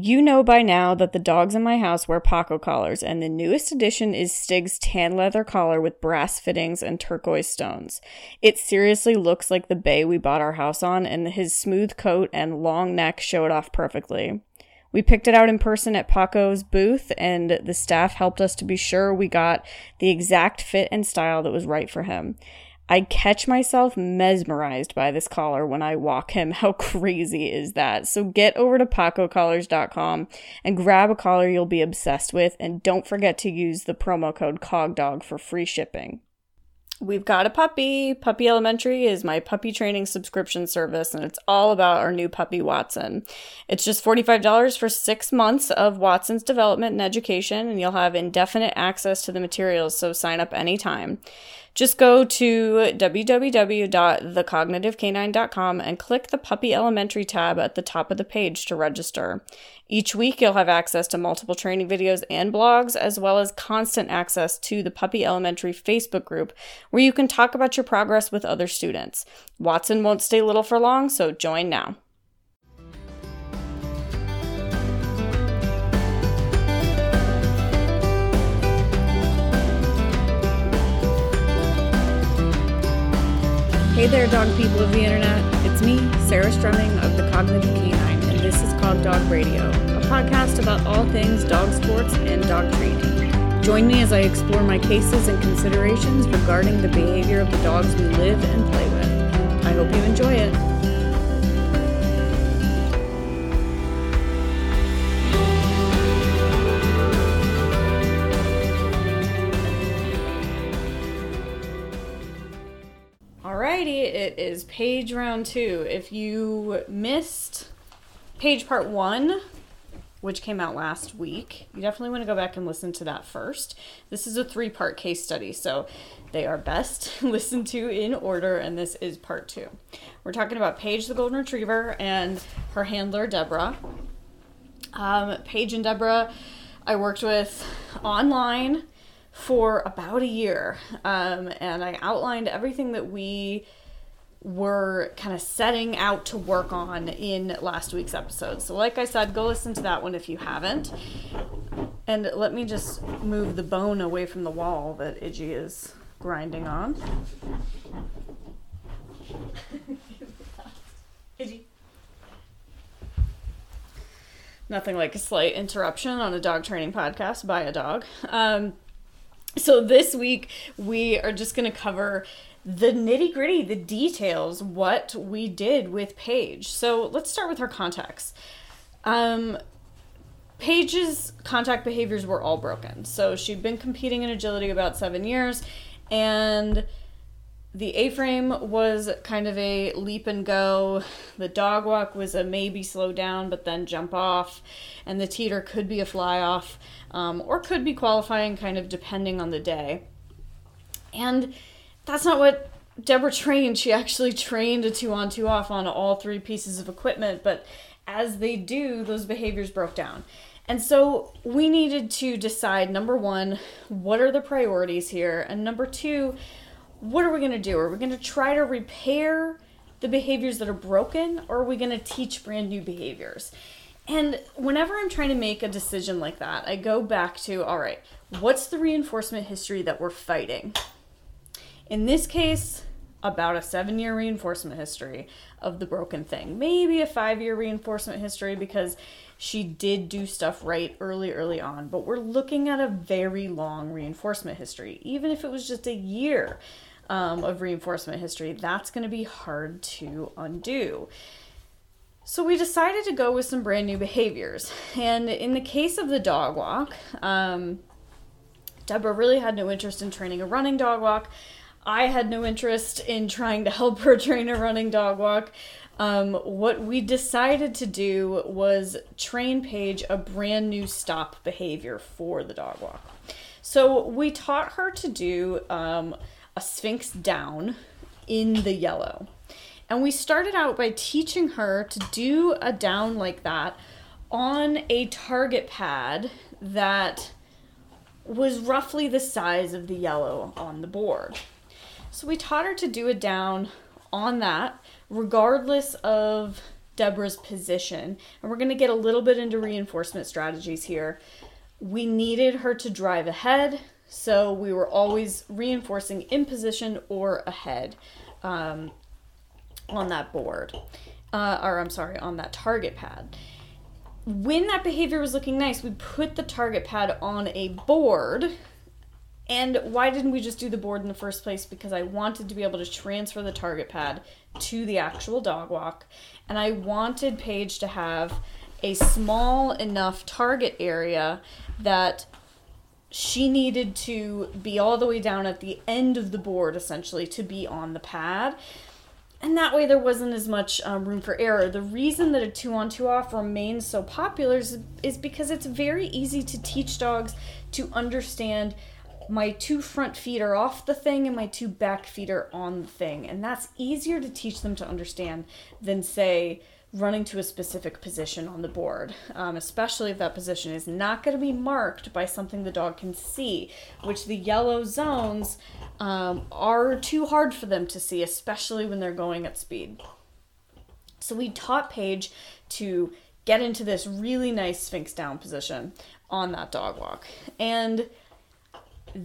You know by now that the dogs in my house wear Paco collars, and the newest addition is Stig's tan leather collar with brass fittings and turquoise stones. It seriously looks like the bay we bought our house on, and his smooth coat and long neck show it off perfectly. We picked it out in person at Paco's booth, and the staff helped us to be sure we got the exact fit and style that was right for him. I catch myself mesmerized by this collar when I walk him. How crazy is that? So get over to pacocollars.com and grab a collar you'll be obsessed with, and don't forget to use the promo code COGDOG for free shipping. We've got a puppy. Puppy Elementary is my puppy training subscription service, and it's all about our new puppy, Watson. It's just $45 for six months of Watson's development and education, and you'll have indefinite access to the materials, so sign up anytime. Just go to www.thecognitivecanine.com and click the Puppy Elementary tab at the top of the page to register. Each week, you'll have access to multiple training videos and blogs, as well as constant access to the Puppy Elementary Facebook group, where you can talk about your progress with other students. Watson won't stay little for long, so join now. Hey there, dog people of the internet. It's me, Sarah Strumming of The Cognitive Canine, and this is Cog Dog Radio, a podcast about all things dog sports and dog training. Join me as I explore my cases and considerations regarding the behavior of the dogs we live and play with. I hope you enjoy it. Alrighty, it is Paige round two. If you missed Paige part one, which came out last week, you definitely want to go back and listen to that first. This is a three part case study, so they are best listened to in order, and this is part two. We're talking about Paige the Golden Retriever and her handler, Deborah. Um, Paige and Deborah, I worked with online for about a year. Um, and I outlined everything that we were kind of setting out to work on in last week's episode. So, like I said, go listen to that one if you haven't. And let me just move the bone away from the wall that Iggy is grinding on. Iggy. Nothing like a slight interruption on a dog training podcast by a dog. Um, so this week we are just going to cover the nitty gritty, the details, what we did with Paige. So let's start with her context. Um, Paige's contact behaviors were all broken. So she'd been competing in agility about seven years, and the A frame was kind of a leap and go. The dog walk was a maybe slow down but then jump off, and the teeter could be a fly off um, or could be qualifying kind of depending on the day. And that's not what Deborah trained. She actually trained a two on two off on all three pieces of equipment, but as they do, those behaviors broke down. And so we needed to decide number one, what are the priorities here? And number two, what are we going to do? Are we going to try to repair the behaviors that are broken or are we going to teach brand new behaviors? And whenever I'm trying to make a decision like that, I go back to all right, what's the reinforcement history that we're fighting? In this case, about a seven year reinforcement history of the broken thing. Maybe a five year reinforcement history because she did do stuff right early, early on. But we're looking at a very long reinforcement history. Even if it was just a year um, of reinforcement history, that's going to be hard to undo. So we decided to go with some brand new behaviors. And in the case of the dog walk, um, Deborah really had no interest in training a running dog walk. I had no interest in trying to help her train a running dog walk. Um, what we decided to do was train Paige a brand new stop behavior for the dog walk. So we taught her to do um, a sphinx down in the yellow. And we started out by teaching her to do a down like that on a target pad that was roughly the size of the yellow on the board. So we taught her to do a down on that, regardless of Deborah's position, and we're going to get a little bit into reinforcement strategies here. We needed her to drive ahead, so we were always reinforcing in position or ahead um, on that board, uh, or I'm sorry, on that target pad. When that behavior was looking nice, we put the target pad on a board and why didn't we just do the board in the first place? Because I wanted to be able to transfer the target pad to the actual dog walk. And I wanted Paige to have a small enough target area that she needed to be all the way down at the end of the board, essentially, to be on the pad. And that way, there wasn't as much um, room for error. The reason that a two on two off remains so popular is, is because it's very easy to teach dogs to understand my two front feet are off the thing and my two back feet are on the thing. And that's easier to teach them to understand than, say, running to a specific position on the board, um, especially if that position is not going to be marked by something the dog can see, which the yellow zones um, are too hard for them to see, especially when they're going at speed. So we taught Paige to get into this really nice sphinx down position on that dog walk. And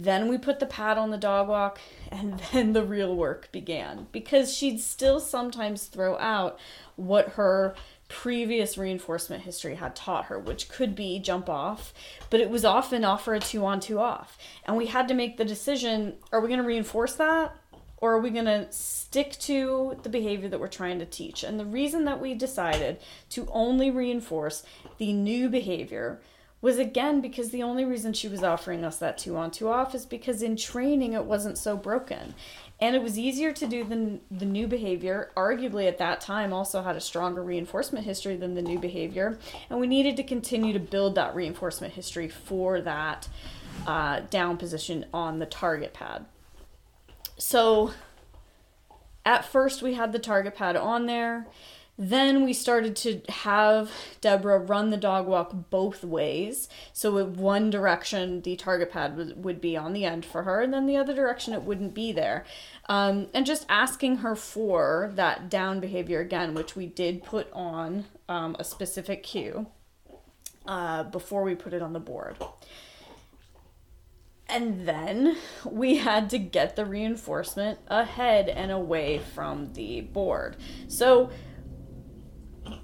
then we put the pad on the dog walk, and then the real work began because she'd still sometimes throw out what her previous reinforcement history had taught her, which could be jump off, but it was often offer a two on, two off. And we had to make the decision are we going to reinforce that? Or are we going to stick to the behavior that we're trying to teach? And the reason that we decided to only reinforce the new behavior was again because the only reason she was offering us that two on two off is because in training it wasn't so broken. And it was easier to do than the new behavior. Arguably at that time also had a stronger reinforcement history than the new behavior. And we needed to continue to build that reinforcement history for that uh, down position on the target pad. So at first we had the target pad on there then we started to have Deborah run the dog walk both ways. So, in one direction, the target pad would, be on the end for her, and then the other direction, it wouldn't be there. Um, and just asking her for that down behavior again, which we did put on um, a specific cue uh, before we put it on the board. And then we had to get the reinforcement ahead and away from the board. So,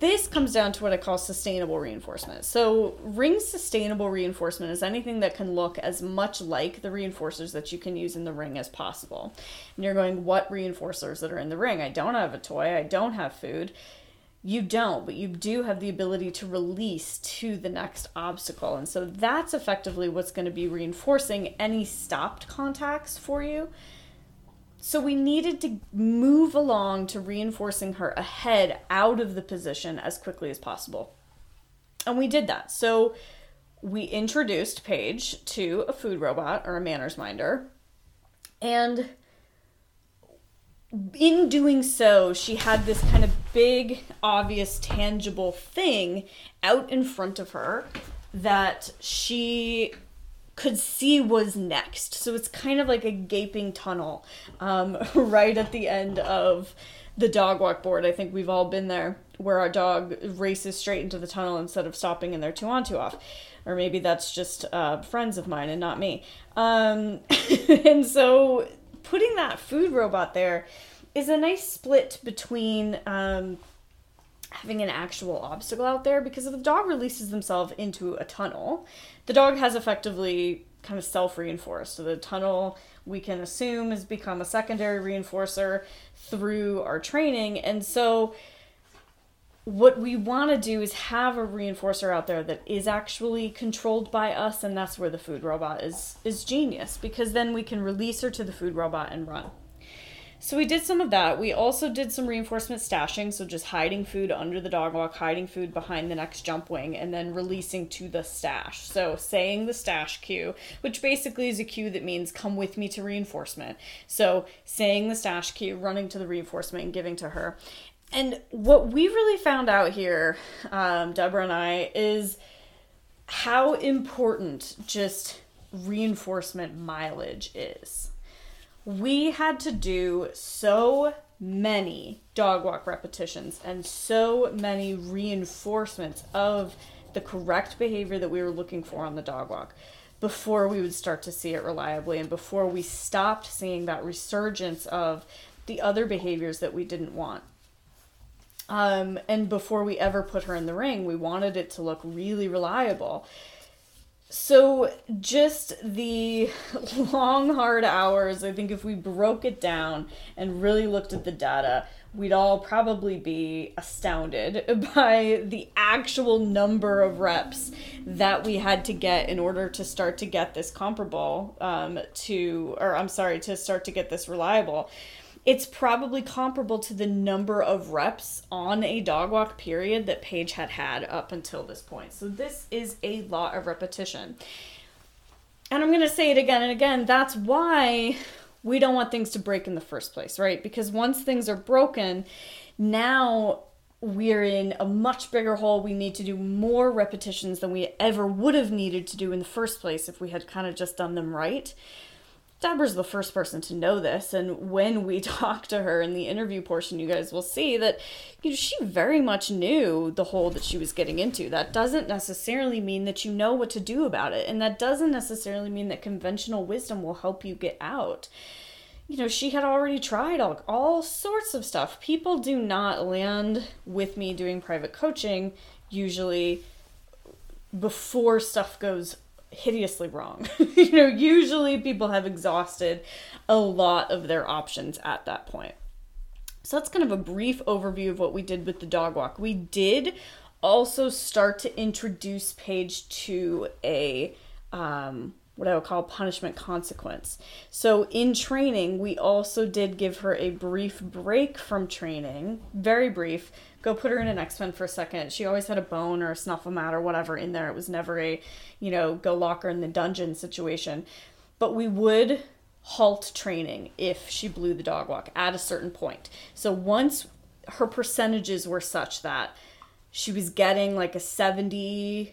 this comes down to what I call sustainable reinforcement. So, ring sustainable reinforcement is anything that can look as much like the reinforcers that you can use in the ring as possible. And you're going, what reinforcers that are in the ring? I don't have a toy, I don't have food. You don't, but you do have the ability to release to the next obstacle. And so that's effectively what's going to be reinforcing any stopped contacts for you so we needed to move along to reinforcing her ahead out of the position as quickly as possible. And we did that. So we introduced Paige to a food robot or a manners minder. And in doing so, she had this kind of big, obvious, tangible thing out in front of her that she could see was next. So it's kind of like a gaping tunnel um, right at the end of the dog walk board. I think we've all been there where our dog races straight into the tunnel instead of stopping in their two on two off. Or maybe that's just uh, friends of mine and not me. Um, and so putting that food robot there is a nice split between um, having an actual obstacle out there because if the dog releases themselves into a tunnel, the dog has effectively kind of self reinforced. So the tunnel we can assume has become a secondary reinforcer through our training. And so what we want to do is have a reinforcer out there that is actually controlled by us and that's where the food robot is is genius because then we can release her to the food robot and run. So we did some of that. We also did some reinforcement stashing, so just hiding food under the dog walk, hiding food behind the next jump wing, and then releasing to the stash. So saying the stash cue, which basically is a cue that means come with me to reinforcement. So saying the stash cue, running to the reinforcement, and giving to her. And what we really found out here, um, Deborah and I, is how important just reinforcement mileage is we had to do so many dog walk repetitions and so many reinforcements of the correct behavior that we were looking for on the dog walk before we would start to see it reliably and before we stopped seeing that resurgence of the other behaviors that we didn't want. Um, and before we ever put her in the ring, we wanted it to look really reliable. So, just the long, hard hours, I think if we broke it down and really looked at the data, we'd all probably be astounded by the actual number of reps that we had to get in order to start to get this comparable um, to, or I'm sorry, to start to get this reliable. It's probably comparable to the number of reps on a dog walk period that Paige had had up until this point. So this is a lot of repetition. And I'm going to say it again and again. That's why we don't want things to break in the first place, right? Because once things are broken, now we're in a much bigger hole. We need to do more repetitions than we ever would have needed to do in the first place if we had kind of just done them right. Deborah's the first person to know this, and when we talk to her in the interview portion, you guys will see that you know she very much knew the hole that she was getting into. That doesn't necessarily mean that you know what to do about it, and that doesn't necessarily mean that conventional wisdom will help you get out. You know, she had already tried all, all sorts of stuff. People do not land with me doing private coaching usually before stuff goes hideously wrong. you know, usually people have exhausted a lot of their options at that point. So that's kind of a brief overview of what we did with the dog walk. We did also start to introduce Paige to a um, what I would call punishment consequence. So in training, we also did give her a brief break from training, very brief, go put her in an ex-pen for a second. She always had a bone or a snuffle-mat or whatever in there. It was never a, you know, go lock her in the dungeon situation. But we would halt training if she blew the dog walk at a certain point. So once her percentages were such that she was getting like a 70%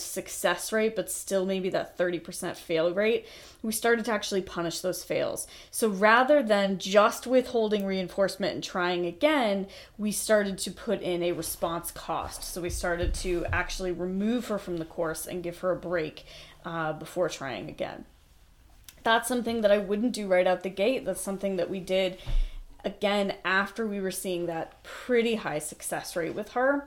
success rate, but still maybe that 30% fail rate, we started to actually punish those fails. So rather than just withholding reinforcement and trying again, we started to put in a response cost. So we started to actually remove her from the course and give her a break uh, before trying again. That's something that I wouldn't do right out the gate. That's something that we did again after we were seeing that pretty high success rate with her.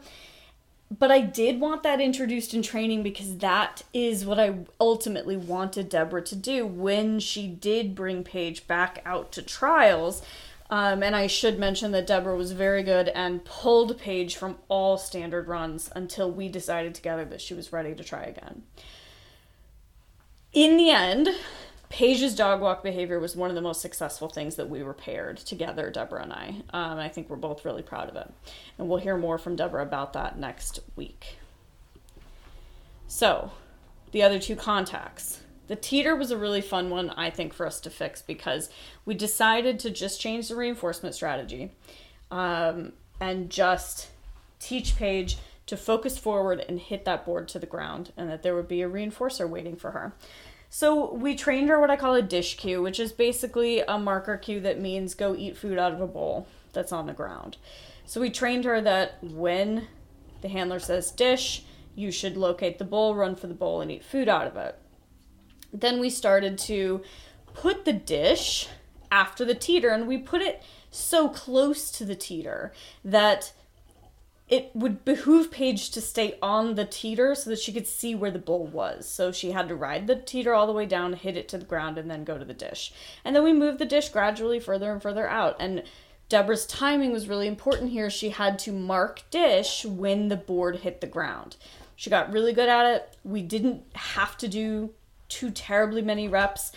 But I did want that introduced in training because that is what I ultimately wanted Deborah to do when she did bring Paige back out to trials. Um, and I should mention that Deborah was very good and pulled Paige from all standard runs until we decided together that she was ready to try again. In the end, Paige's dog walk behavior was one of the most successful things that we repaired together, Deborah and I. Um, I think we're both really proud of it. And we'll hear more from Deborah about that next week. So, the other two contacts. The teeter was a really fun one, I think, for us to fix because we decided to just change the reinforcement strategy um, and just teach Paige to focus forward and hit that board to the ground, and that there would be a reinforcer waiting for her. So we trained her what I call a dish cue, which is basically a marker cue that means go eat food out of a bowl that's on the ground. So we trained her that when the handler says dish, you should locate the bowl, run for the bowl, and eat food out of it. Then we started to put the dish after the teeter, and we put it so close to the teeter that it would behoove Paige to stay on the teeter so that she could see where the bowl was. So she had to ride the teeter all the way down, hit it to the ground, and then go to the dish. And then we moved the dish gradually further and further out. And Deborah's timing was really important here. She had to mark dish when the board hit the ground. She got really good at it. We didn't have to do too terribly many reps.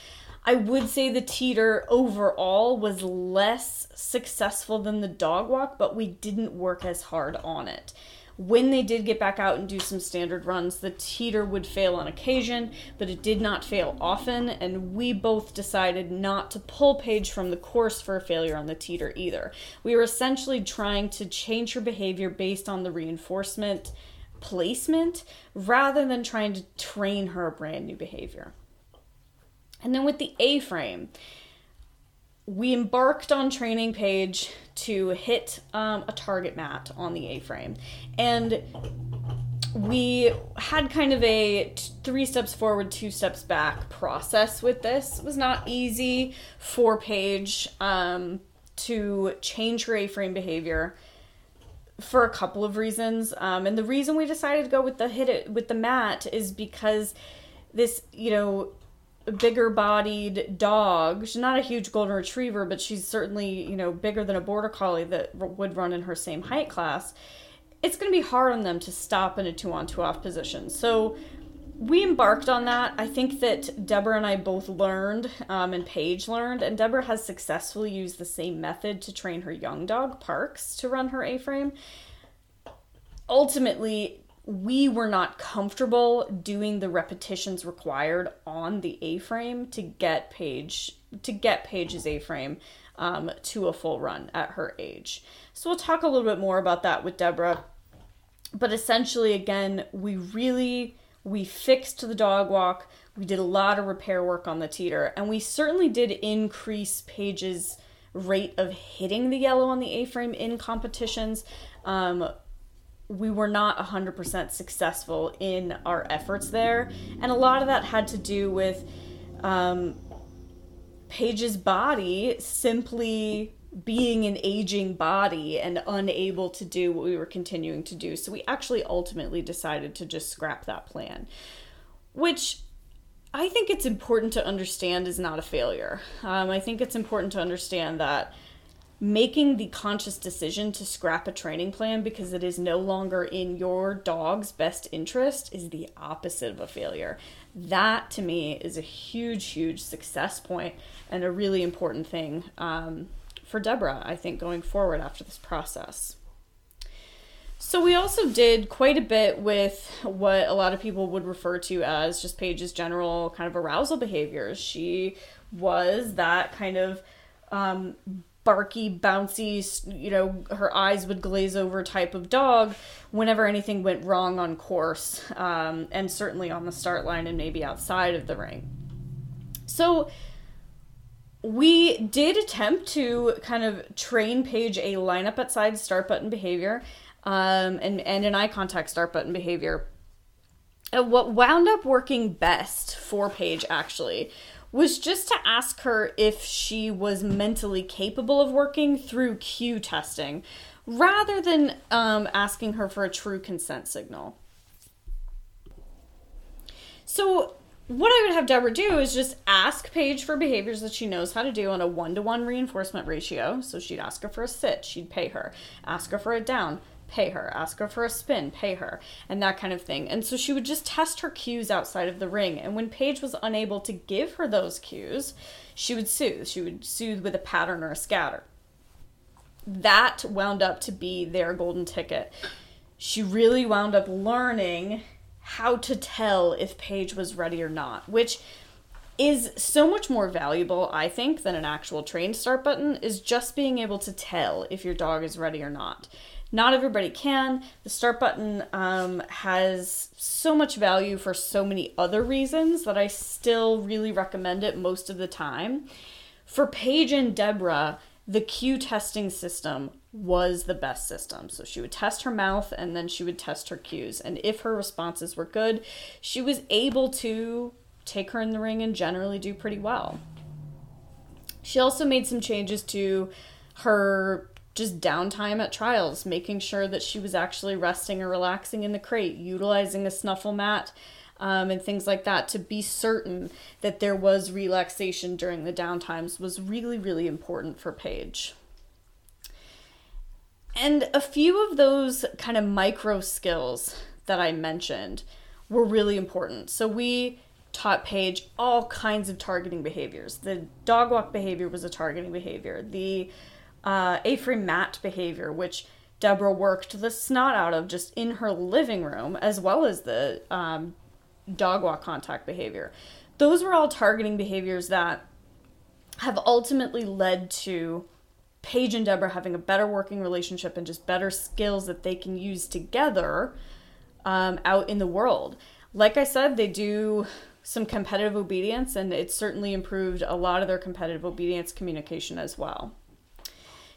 I would say the teeter overall was less successful than the dog walk, but we didn't work as hard on it. When they did get back out and do some standard runs, the teeter would fail on occasion, but it did not fail often, and we both decided not to pull Paige from the course for a failure on the teeter either. We were essentially trying to change her behavior based on the reinforcement placement rather than trying to train her a brand new behavior. And then with the A frame, we embarked on training Paige to hit um, a target mat on the A frame. And we had kind of a three steps forward, two steps back process with this. It was not easy for Paige um, to change her A frame behavior for a couple of reasons. Um, and the reason we decided to go with the hit it with the mat is because this, you know, bigger bodied dog. She's not a huge golden retriever, but she's certainly, you know, bigger than a border collie that r- would run in her same height class it's going to be hard on them to stop in a two on two off position. So we embarked on that. I think that Deborah and I both learned, um, and Paige learned, and Deborah has successfully used the same method to train her young dog, Parks, to run her A frame. Ultimately, we were not comfortable doing the repetitions required on the A frame to get Paige to get Paige's A frame um, to a full run at her age. So we'll talk a little bit more about that with Deborah. But essentially again we really we fixed the dog walk. We did a lot of repair work on the teeter. And we certainly did increase Paige's rate of hitting the yellow on the a-frame in competitions. Um, we were not 100% successful in our efforts there and a lot of that had to do with um, Paige's body simply being an aging body and unable to do what we were continuing to do. So we actually ultimately decided to just scrap that plan, which I think it's important to understand is not a failure. Um, I think it's important to understand that making the conscious decision to scrap a training plan because it is no longer in your dog's best interest is the opposite of a failure. That to me is a huge, huge success point and a really important thing um, for Deborah, I think, going forward after this process. So we also did quite a bit with what a lot of people would refer to as just Paige's general kind of arousal behaviors. She was that kind of um, barky, bouncy, you know, her eyes would glaze over type of dog whenever anything went wrong on course, um, and certainly on the start line and maybe outside of the ring. So we did attempt to kind of train Paige a lineup at side start button behavior um, and, and an eye contact start button behavior. And what wound up working best for Paige actually was just to ask her if she was mentally capable of working through cue testing rather than um, asking her for a true consent signal. So what I would have Deborah do is just ask Paige for behaviors that she knows how to do on a one to one reinforcement ratio. So she'd ask her for a sit, she'd pay her. Ask her for a down, pay her. Ask her for a spin, pay her, and that kind of thing. And so she would just test her cues outside of the ring. And when Paige was unable to give her those cues, she would soothe. She would soothe with a pattern or a scatter. That wound up to be their golden ticket. She really wound up learning how to tell if Paige was ready or not, which is so much more valuable, I think, than an actual train start button, is just being able to tell if your dog is ready or not. Not everybody can. The start button um, has so much value for so many other reasons that I still really recommend it most of the time. For Paige and Deborah, the cue testing system was the best system. So she would test her mouth and then she would test her cues. And if her responses were good, she was able to take her in the ring and generally do pretty well. She also made some changes to her just downtime at trials, making sure that she was actually resting or relaxing in the crate, utilizing a snuffle mat. Um, and things like that to be certain that there was relaxation during the downtimes was really, really important for Paige. And a few of those kind of micro skills that I mentioned were really important. So we taught Paige all kinds of targeting behaviors. The dog walk behavior was a targeting behavior. The uh, A-frame mat behavior, which Deborah worked the snot out of just in her living room, as well as the um, dog walk contact behavior. Those were all targeting behaviors that have ultimately led to Paige and Deborah having a better working relationship and just better skills that they can use together um, out in the world. Like I said, they do some competitive obedience, and it certainly improved a lot of their competitive obedience communication as well.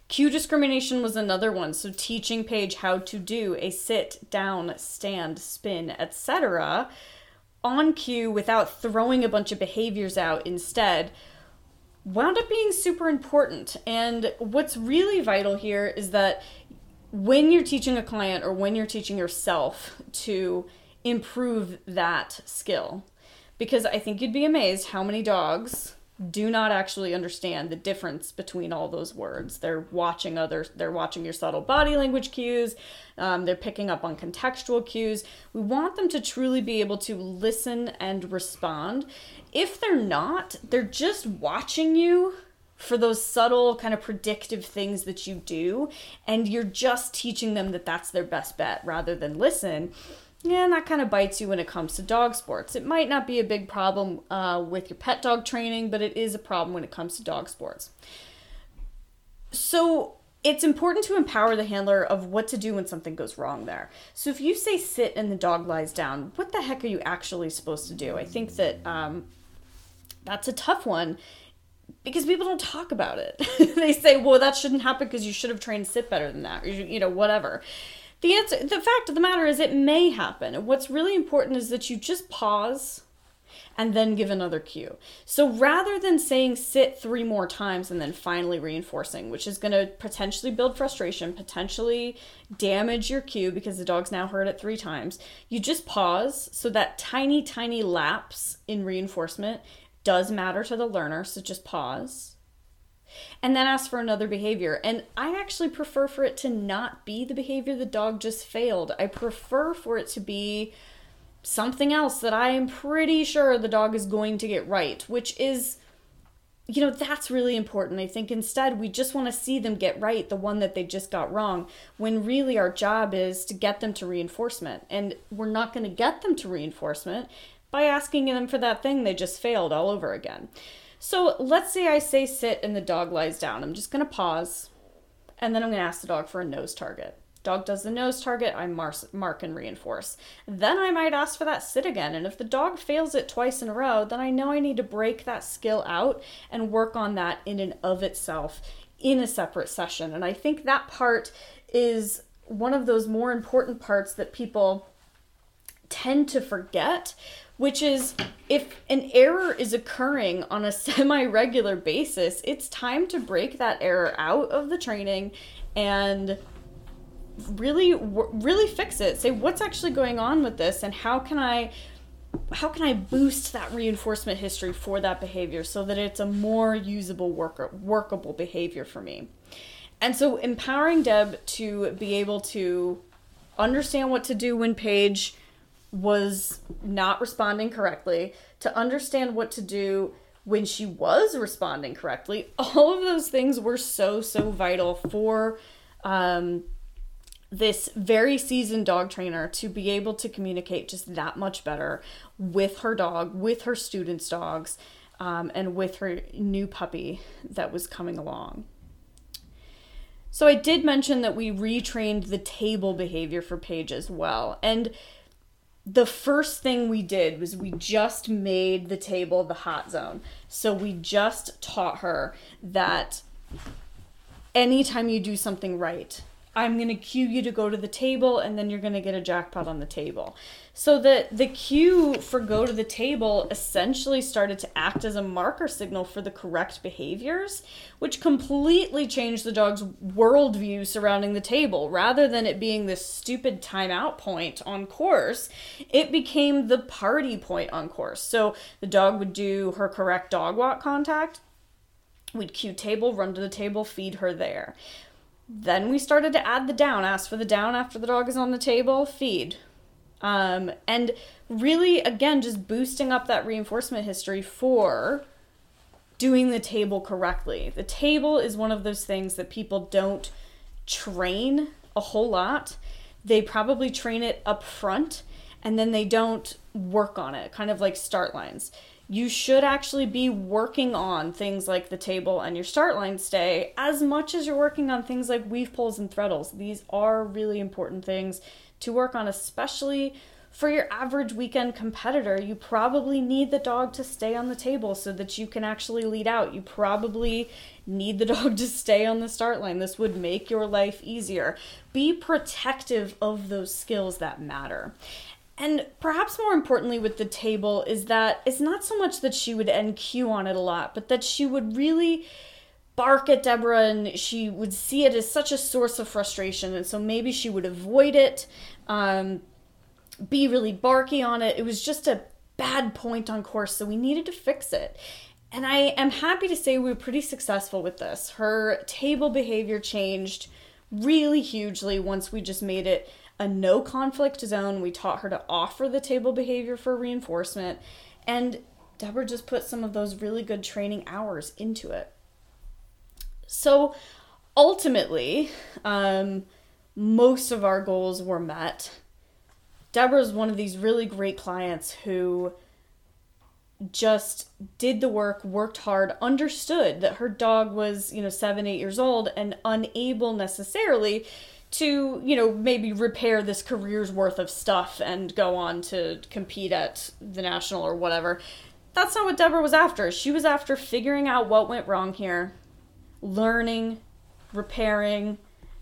Cue discrimination was another one. So teaching Paige how to do a sit, down, stand, spin, etc. on cue without throwing a bunch of behaviors out instead wound up being super important. And what's really vital here is that when you're teaching a client or when you're teaching yourself to improve that skill, because I think you'd be amazed how many dogs do not actually understand the difference between all those words. They're watching others, they're watching your subtle body language cues, um, they're picking up on contextual cues. We want them to truly be able to listen and respond. If they're not, they're just watching you for those subtle kind of predictive things that you do and you're just teaching them that that's their best bet rather than listen yeah, and that kind of bites you when it comes to dog sports. It might not be a big problem uh, with your pet dog training, but it is a problem when it comes to dog sports. So it's important to empower the handler of what to do when something goes wrong there. So if you say sit and the dog lies down, what the heck are you actually supposed to do? I think that um, that's a tough one because people don't talk about it. they say, well, that shouldn't happen because you should have trained sit better than that, or you know, whatever. The answer, the fact of the matter is, it may happen. What's really important is that you just pause and then give another cue. So rather than saying sit three more times and then finally reinforcing, which is going to potentially build frustration, potentially damage your cue because the dog's now heard it three times, you just pause. So that tiny, tiny lapse in reinforcement does matter to the learner. So just pause and then ask for another behavior. And I actually prefer for it to not be the behavior the dog just failed. I prefer for it to be something else that I am pretty sure the dog is going to get right, which is you know, that's really important. I think instead we just want to see them get right the one that they just got wrong, when really our job is to get them to reinforcement. And we're not going to get them to reinforcement by asking them for that thing they just failed all over again. So let's say I say sit and the dog lies down. I'm just going to pause and then I'm going to ask the dog for a nose target. Dog does the nose target, I mark, mark and reinforce. Then I might ask for that sit again. And if the dog fails it twice in a row, then I know I need to break that skill out and work on that in and of itself in a separate session. And I think that part is one of those more important parts that people tend to forget which is if an error is occurring on a semi regular basis, it's time to break that error out of the training and really really fix it. Say what's actually going on with this and how can I how can I boost that reinforcement history for that behavior so that it's a more usable worker workable behavior for me. And so empowering Deb to be able to understand what to do when Paige was not responding correctly, to understand what to do when she was responding correctly. All of those things were so, so vital for um, this very seasoned dog trainer to be able to communicate just that much better with her dog, with her students' dogs, um, and with her new puppy that was coming along. So I did mention that we retrained the table behavior for Paige as well. And the first thing we did was we just made the table the hot zone. So we just taught her that anytime you do something right, I'm going to cue you to go to the table and then you're going to get a jackpot on the table. So the the cue for go to the table essentially started to act as a marker signal for the correct behaviors, which completely changed the dog's worldview surrounding the table. Rather than it being this stupid timeout point on course, it became the party point on course. So the dog would do her correct dog walk contact, we'd cue table, run to the table, feed her there. Then we started to add the down, ask for the down after the dog is on the table, feed. Um, and really, again, just boosting up that reinforcement history for doing the table correctly. The table is one of those things that people don't train a whole lot. They probably train it up front and then they don't work on it, kind of like start lines you should actually be working on things like the table and your start line stay as much as you're working on things like weave poles and threadles. These are really important things to work on, especially For your average weekend competitor, you probably need the dog to stay on the table so that you can actually lead out. You probably need the dog to stay on the start line. This would make your life easier. Be protective of those skills that matter. And perhaps more importantly with the table is that it's not so much that she would NQ on it a lot, but that she would really bark at Deborah and she would see it as such a source of frustration. And so maybe she would avoid it. Um, be really barky on it. It was just a bad point on course, so we needed to fix it. And I am happy to say we were pretty successful with this. Her table behavior changed really hugely once we just made it a no conflict zone. We taught her to offer the table behavior for reinforcement, and Deborah just put some of those really good training hours into it. So ultimately, um, most of our goals were met. Deborah's one of these really great clients who just did the work, worked hard, understood that her dog was, you know, seven, eight years old and unable necessarily to, you know, maybe repair this career's worth of stuff and go on to compete at the national or whatever. That's not what Deborah was after. She was after figuring out what went wrong here, learning, repairing,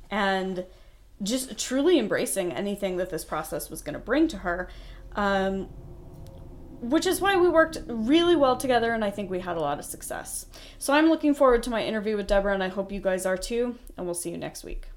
and just truly embracing anything that this process was going to bring to her. Um, which is why we worked really well together and I think we had a lot of success. So I'm looking forward to my interview with Deborah and I hope you guys are too, and we'll see you next week.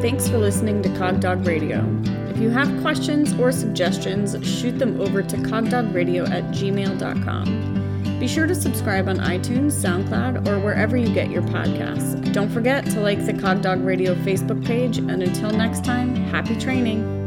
Thanks for listening to Cogdog Radio. If you have questions or suggestions, shoot them over to cogdogradio at gmail.com. Be sure to subscribe on iTunes, SoundCloud, or wherever you get your podcasts. Don't forget to like the Cogdog Radio Facebook page, and until next time, happy training!